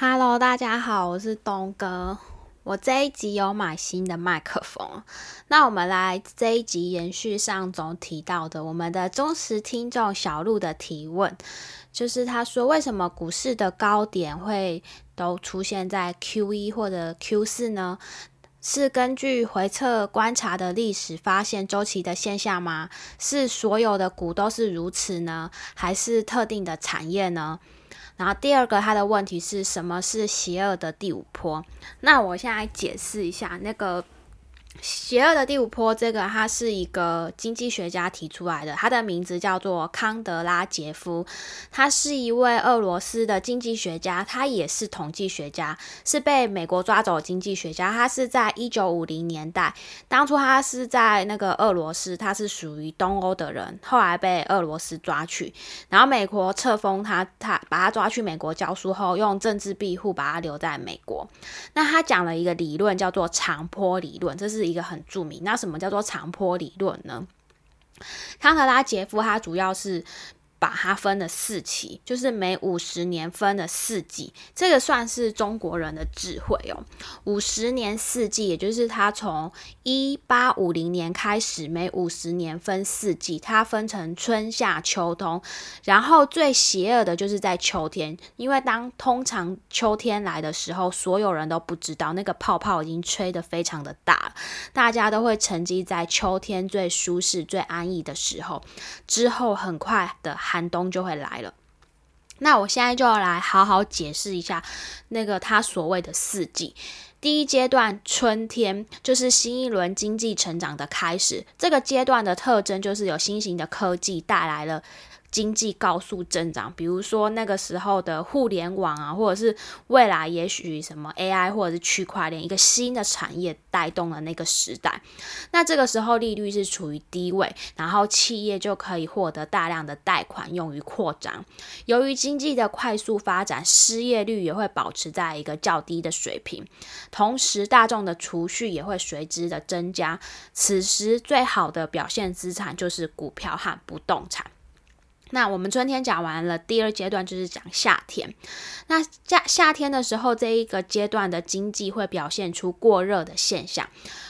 Hello，大家好，我是东哥。我这一集有买新的麦克风，那我们来这一集延续上周提到的，我们的忠实听众小鹿的提问，就是他说为什么股市的高点会都出现在 Q 一或者 Q 四呢？是根据回测观察的历史发现周期的现象吗？是所有的股都是如此呢？还是特定的产业呢？然后第二个，他的问题是什么是邪恶的第五波？那我现在解释一下那个。邪恶的第五波，这个他是一个经济学家提出来的，他的名字叫做康德拉杰夫，他是一位俄罗斯的经济学家，他也是统计学家，是被美国抓走的经济学家。他是在一九五零年代，当初他是在那个俄罗斯，他是属于东欧的人，后来被俄罗斯抓去，然后美国册封他，他把他抓去美国教书后，用政治庇护把他留在美国。那他讲了一个理论，叫做长坡理论，这是。一个很著名，那什么叫做长坡理论呢？康德拉杰夫他主要是。把它分了四期，就是每五十年分了四季，这个算是中国人的智慧哦。五十年四季，也就是他从一八五零年开始，每五十年分四季，它分成春夏秋冬。然后最邪恶的就是在秋天，因为当通常秋天来的时候，所有人都不知道那个泡泡已经吹得非常的大，大家都会沉积在秋天最舒适、最安逸的时候，之后很快的。寒冬就会来了，那我现在就要来好好解释一下那个他所谓的四季。第一阶段春天就是新一轮经济成长的开始，这个阶段的特征就是有新型的科技带来了。经济高速增长，比如说那个时候的互联网啊，或者是未来也许什么 AI 或者是区块链一个新的产业带动了那个时代。那这个时候利率是处于低位，然后企业就可以获得大量的贷款用于扩张。由于经济的快速发展，失业率也会保持在一个较低的水平，同时大众的储蓄也会随之的增加。此时最好的表现资产就是股票和不动产。那我们春天讲完了，第二阶段就是讲夏天。那夏夏天的时候，这一个阶段的经济会表现出过热的现象，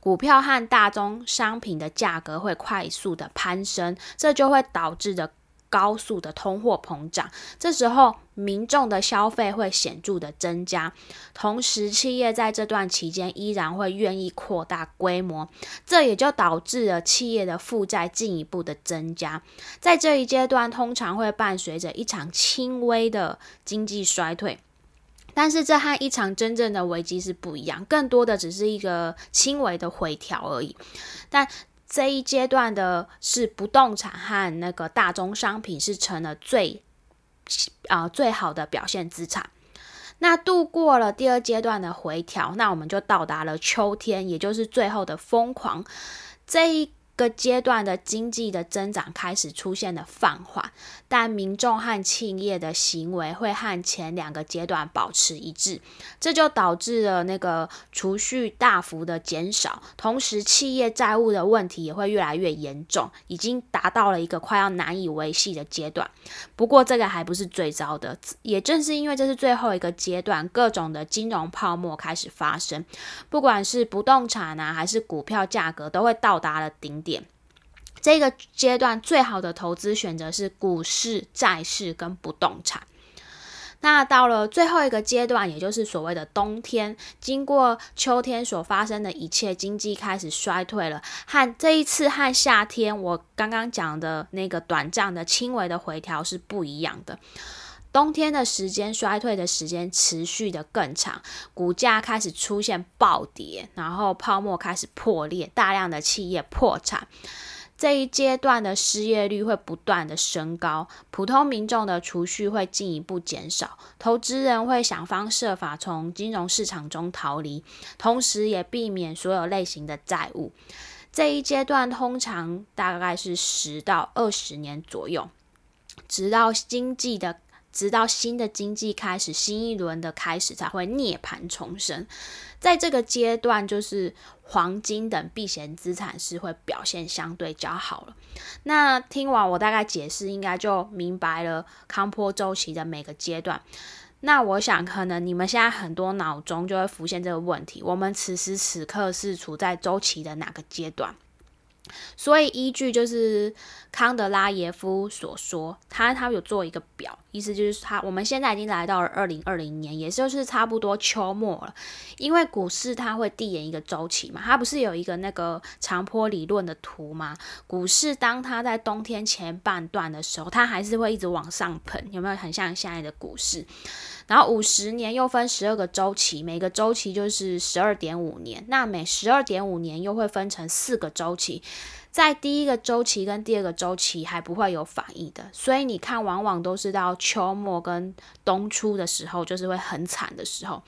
股票和大宗商品的价格会快速的攀升，这就会导致的。高速的通货膨胀，这时候民众的消费会显著的增加，同时企业在这段期间依然会愿意扩大规模，这也就导致了企业的负债进一步的增加。在这一阶段，通常会伴随着一场轻微的经济衰退，但是这和一场真正的危机是不一样，更多的只是一个轻微的回调而已。但这一阶段的是不动产和那个大宗商品是成了最啊最好的表现资产。那度过了第二阶段的回调，那我们就到达了秋天，也就是最后的疯狂。这一。个阶段的经济的增长开始出现了放缓，但民众和企业的行为会和前两个阶段保持一致，这就导致了那个储蓄大幅的减少，同时企业债务的问题也会越来越严重，已经达到了一个快要难以维系的阶段。不过这个还不是最糟的，也正是因为这是最后一个阶段，各种的金融泡沫开始发生，不管是不动产啊还是股票价格都会到达了顶点。点这个阶段最好的投资选择是股市、债市跟不动产。那到了最后一个阶段，也就是所谓的冬天，经过秋天所发生的一切，经济开始衰退了。和这一次和夏天我刚刚讲的那个短暂的轻微的回调是不一样的。冬天的时间衰退的时间持续的更长，股价开始出现暴跌，然后泡沫开始破裂，大量的企业破产。这一阶段的失业率会不断的升高，普通民众的储蓄会进一步减少，投资人会想方设法从金融市场中逃离，同时也避免所有类型的债务。这一阶段通常大概是十到二十年左右，直到经济的。直到新的经济开始，新一轮的开始才会涅槃重生。在这个阶段，就是黄金等避险资产是会表现相对较好了。那听完我大概解释，应该就明白了康坡周期的每个阶段。那我想，可能你们现在很多脑中就会浮现这个问题：我们此时此刻是处在周期的哪个阶段？所以依据就是康德拉耶夫所说，他他有做一个表，意思就是他我们现在已经来到了二零二零年，也就是差不多秋末了。因为股市它会递延一个周期嘛，它不是有一个那个长坡理论的图吗？股市当它在冬天前半段的时候，它还是会一直往上喷，有没有很像现在的股市？然后五十年又分十二个周期，每个周期就是十二点五年。那每十二点五年又会分成四个周期，在第一个周期跟第二个周期还不会有反应的，所以你看，往往都是到秋末跟冬初的时候，就是会很惨的时候。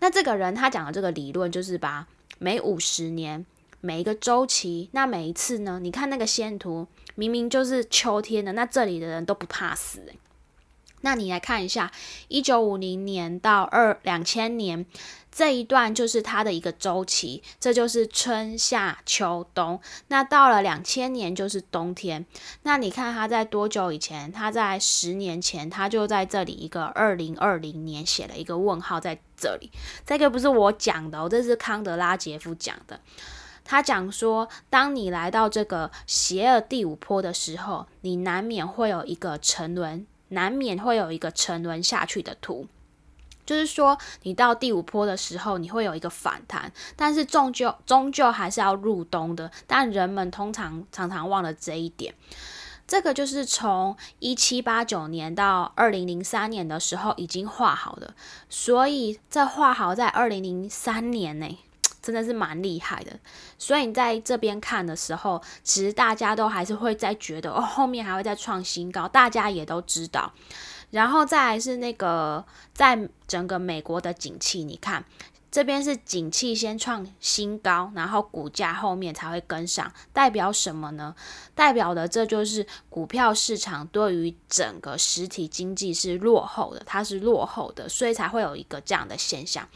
那这个人他讲的这个理论，就是把每五十年每一个周期，那每一次呢，你看那个仙图，明明就是秋天的，那这里的人都不怕死那你来看一下，一九五零年到二两千年这一段就是它的一个周期，这就是春夏秋冬。那到了两千年就是冬天。那你看它在多久以前？它在十年前，它就在这里一个二零二零年写了一个问号在这里。这个不是我讲的哦，这是康德拉杰夫讲的。他讲说，当你来到这个邪恶第五坡的时候，你难免会有一个沉沦。难免会有一个沉沦下去的图，就是说，你到第五波的时候，你会有一个反弹，但是终究终究还是要入冬的。但人们通常常常忘了这一点。这个就是从一七八九年到二零零三年的时候已经画好的，所以这画好在二零零三年呢。真的是蛮厉害的，所以你在这边看的时候，其实大家都还是会在觉得哦，后面还会再创新高，大家也都知道。然后再来是那个在整个美国的景气，你看这边是景气先创新高，然后股价后面才会跟上，代表什么呢？代表的这就是股票市场对于整个实体经济是落后的，它是落后的，所以才会有一个这样的现象。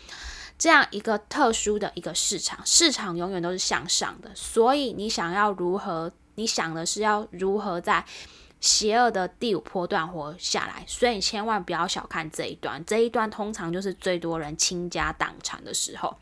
这样一个特殊的一个市场，市场永远都是向上的，所以你想要如何？你想的是要如何在邪恶的第五波段活下来？所以你千万不要小看这一段，这一段通常就是最多人倾家荡产的时候。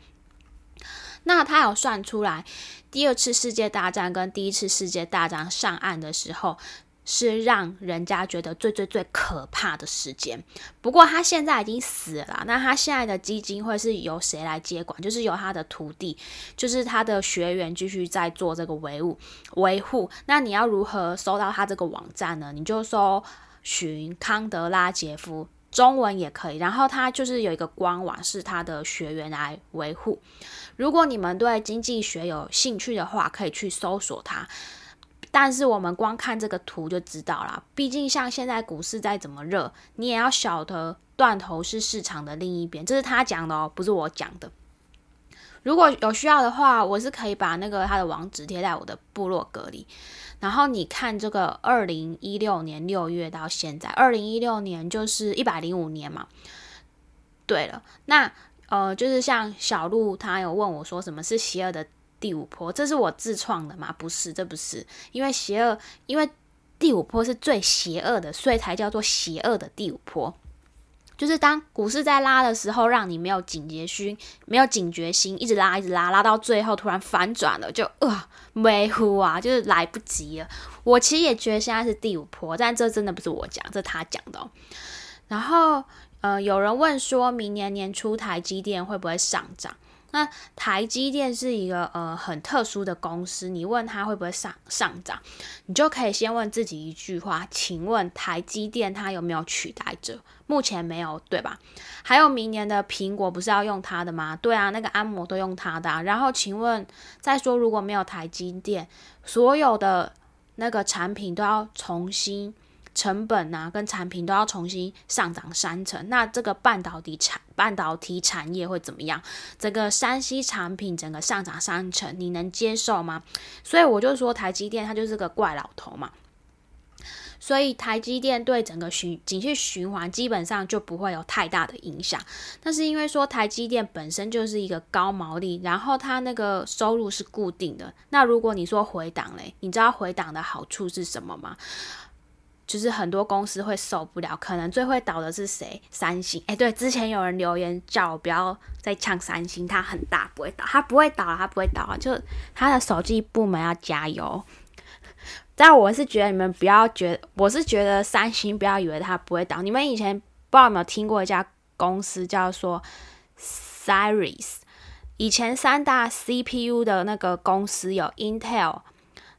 那他有算出来，第二次世界大战跟第一次世界大战上岸的时候。是让人家觉得最最最可怕的时间。不过他现在已经死了，那他现在的基金会是由谁来接管？就是由他的徒弟，就是他的学员继续在做这个维护维护。那你要如何搜到他这个网站呢？你就搜寻康德拉杰夫，中文也可以。然后他就是有一个官网，是他的学员来维护。如果你们对经济学有兴趣的话，可以去搜索他。但是我们光看这个图就知道了，毕竟像现在股市再怎么热，你也要晓得断头是市场的另一边，这是他讲的哦，不是我讲的。如果有需要的话，我是可以把那个他的网址贴在我的部落格里。然后你看这个二零一六年六月到现在，二零一六年就是一百零五年嘛。对了，那呃，就是像小鹿他有问我说，什么是邪恶的？第五波，这是我自创的吗？不是，这不是，因为邪恶，因为第五波是最邪恶的，所以才叫做邪恶的第五波。就是当股市在拉的时候，让你没有警觉心，没有警觉心，一直拉，一直拉，拉到最后突然反转了，就呃，没乎啊，就是来不及了。我其实也觉得现在是第五波，但这真的不是我讲，这他讲的。然后，呃，有人问说，明年年初台积电会不会上涨？那台积电是一个呃很特殊的公司，你问它会不会上上涨，你就可以先问自己一句话：请问台积电它有没有取代者？目前没有，对吧？还有明年的苹果不是要用它的吗？对啊，那个安摩都用它的。然后请问，再说如果没有台积电，所有的那个产品都要重新。成本啊，跟产品都要重新上涨三成，那这个半导体产半导体产业会怎么样？整个山西产品整个上涨三成，你能接受吗？所以我就说台积电它就是个怪老头嘛。所以台积电对整个循景气循环基本上就不会有太大的影响。但是因为说台积电本身就是一个高毛利，然后它那个收入是固定的。那如果你说回档嘞，你知道回档的好处是什么吗？就是很多公司会受不了，可能最会倒的是谁？三星。哎，对，之前有人留言叫我不要再呛三星，它很大不会倒，它不会倒，它不会倒啊！就它的手机部门要加油。但我是觉得你们不要觉，我是觉得三星不要以为它不会倒。你们以前不知道有没有听过一家公司叫做 Series，以前三大 CPU 的那个公司有 Intel，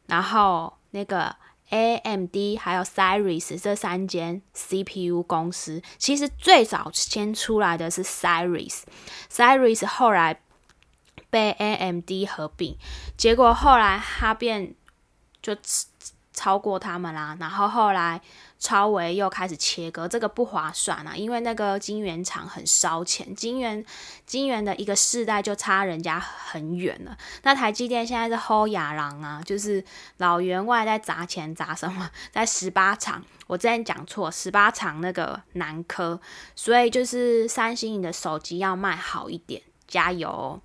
然后那个 AMD 还有 Cyrus 这三间 CPU 公司，其实最早先出来的是 Cyrus，Cyrus 后来被 AMD 合并，结果后来它变就。超过他们啦，然后后来超维又开始切割，这个不划算啊，因为那个晶圆厂很烧钱，晶圆晶圆的一个世代就差人家很远了。那台积电现在是 hold 亚郎啊，就是老员外在砸钱砸什么，在十八厂，我之前讲错，十八厂那个南科，所以就是三星你的手机要卖好一点，加油。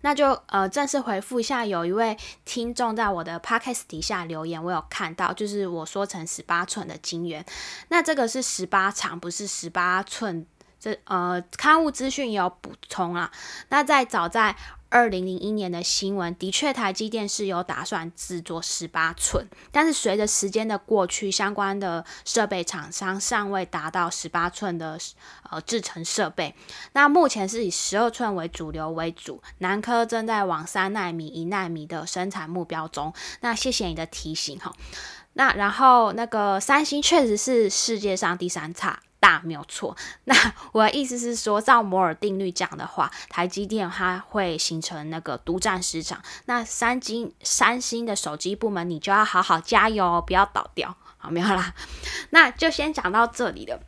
那就呃正式回复一下，有一位听众在我的 podcast 底下留言，我有看到，就是我说成十八寸的金元，那这个是十八长，不是十八寸。呃刊物资讯也有补充啊。那在早在。二零零一年的新闻的确，台积电是有打算制作十八寸，但是随着时间的过去，相关的设备厂商尚未达到十八寸的呃制成设备。那目前是以十二寸为主流为主，南科正在往三纳米、一纳米的生产目标中。那谢谢你的提醒哈。那然后那个三星确实是世界上第三差。大没有错，那 我的意思是说，照摩尔定律讲的话，台积电它会形成那个独占市场。那三星三星的手机部门，你就要好好加油，不要倒掉，好没有啦？那就先讲到这里了。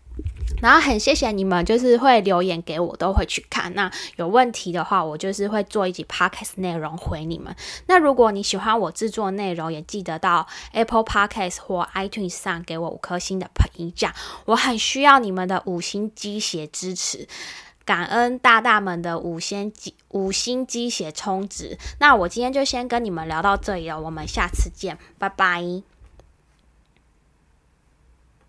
然后很谢谢你们，就是会留言给我，都会去看。那有问题的话，我就是会做一集 podcast 内容回你们。那如果你喜欢我制作内容，也记得到 Apple Podcast 或 iTunes 上给我五颗星的评价。我很需要你们的五星鸡血支持，感恩大大们的五星鸡五星鸡血充值。那我今天就先跟你们聊到这里了，我们下次见，拜拜。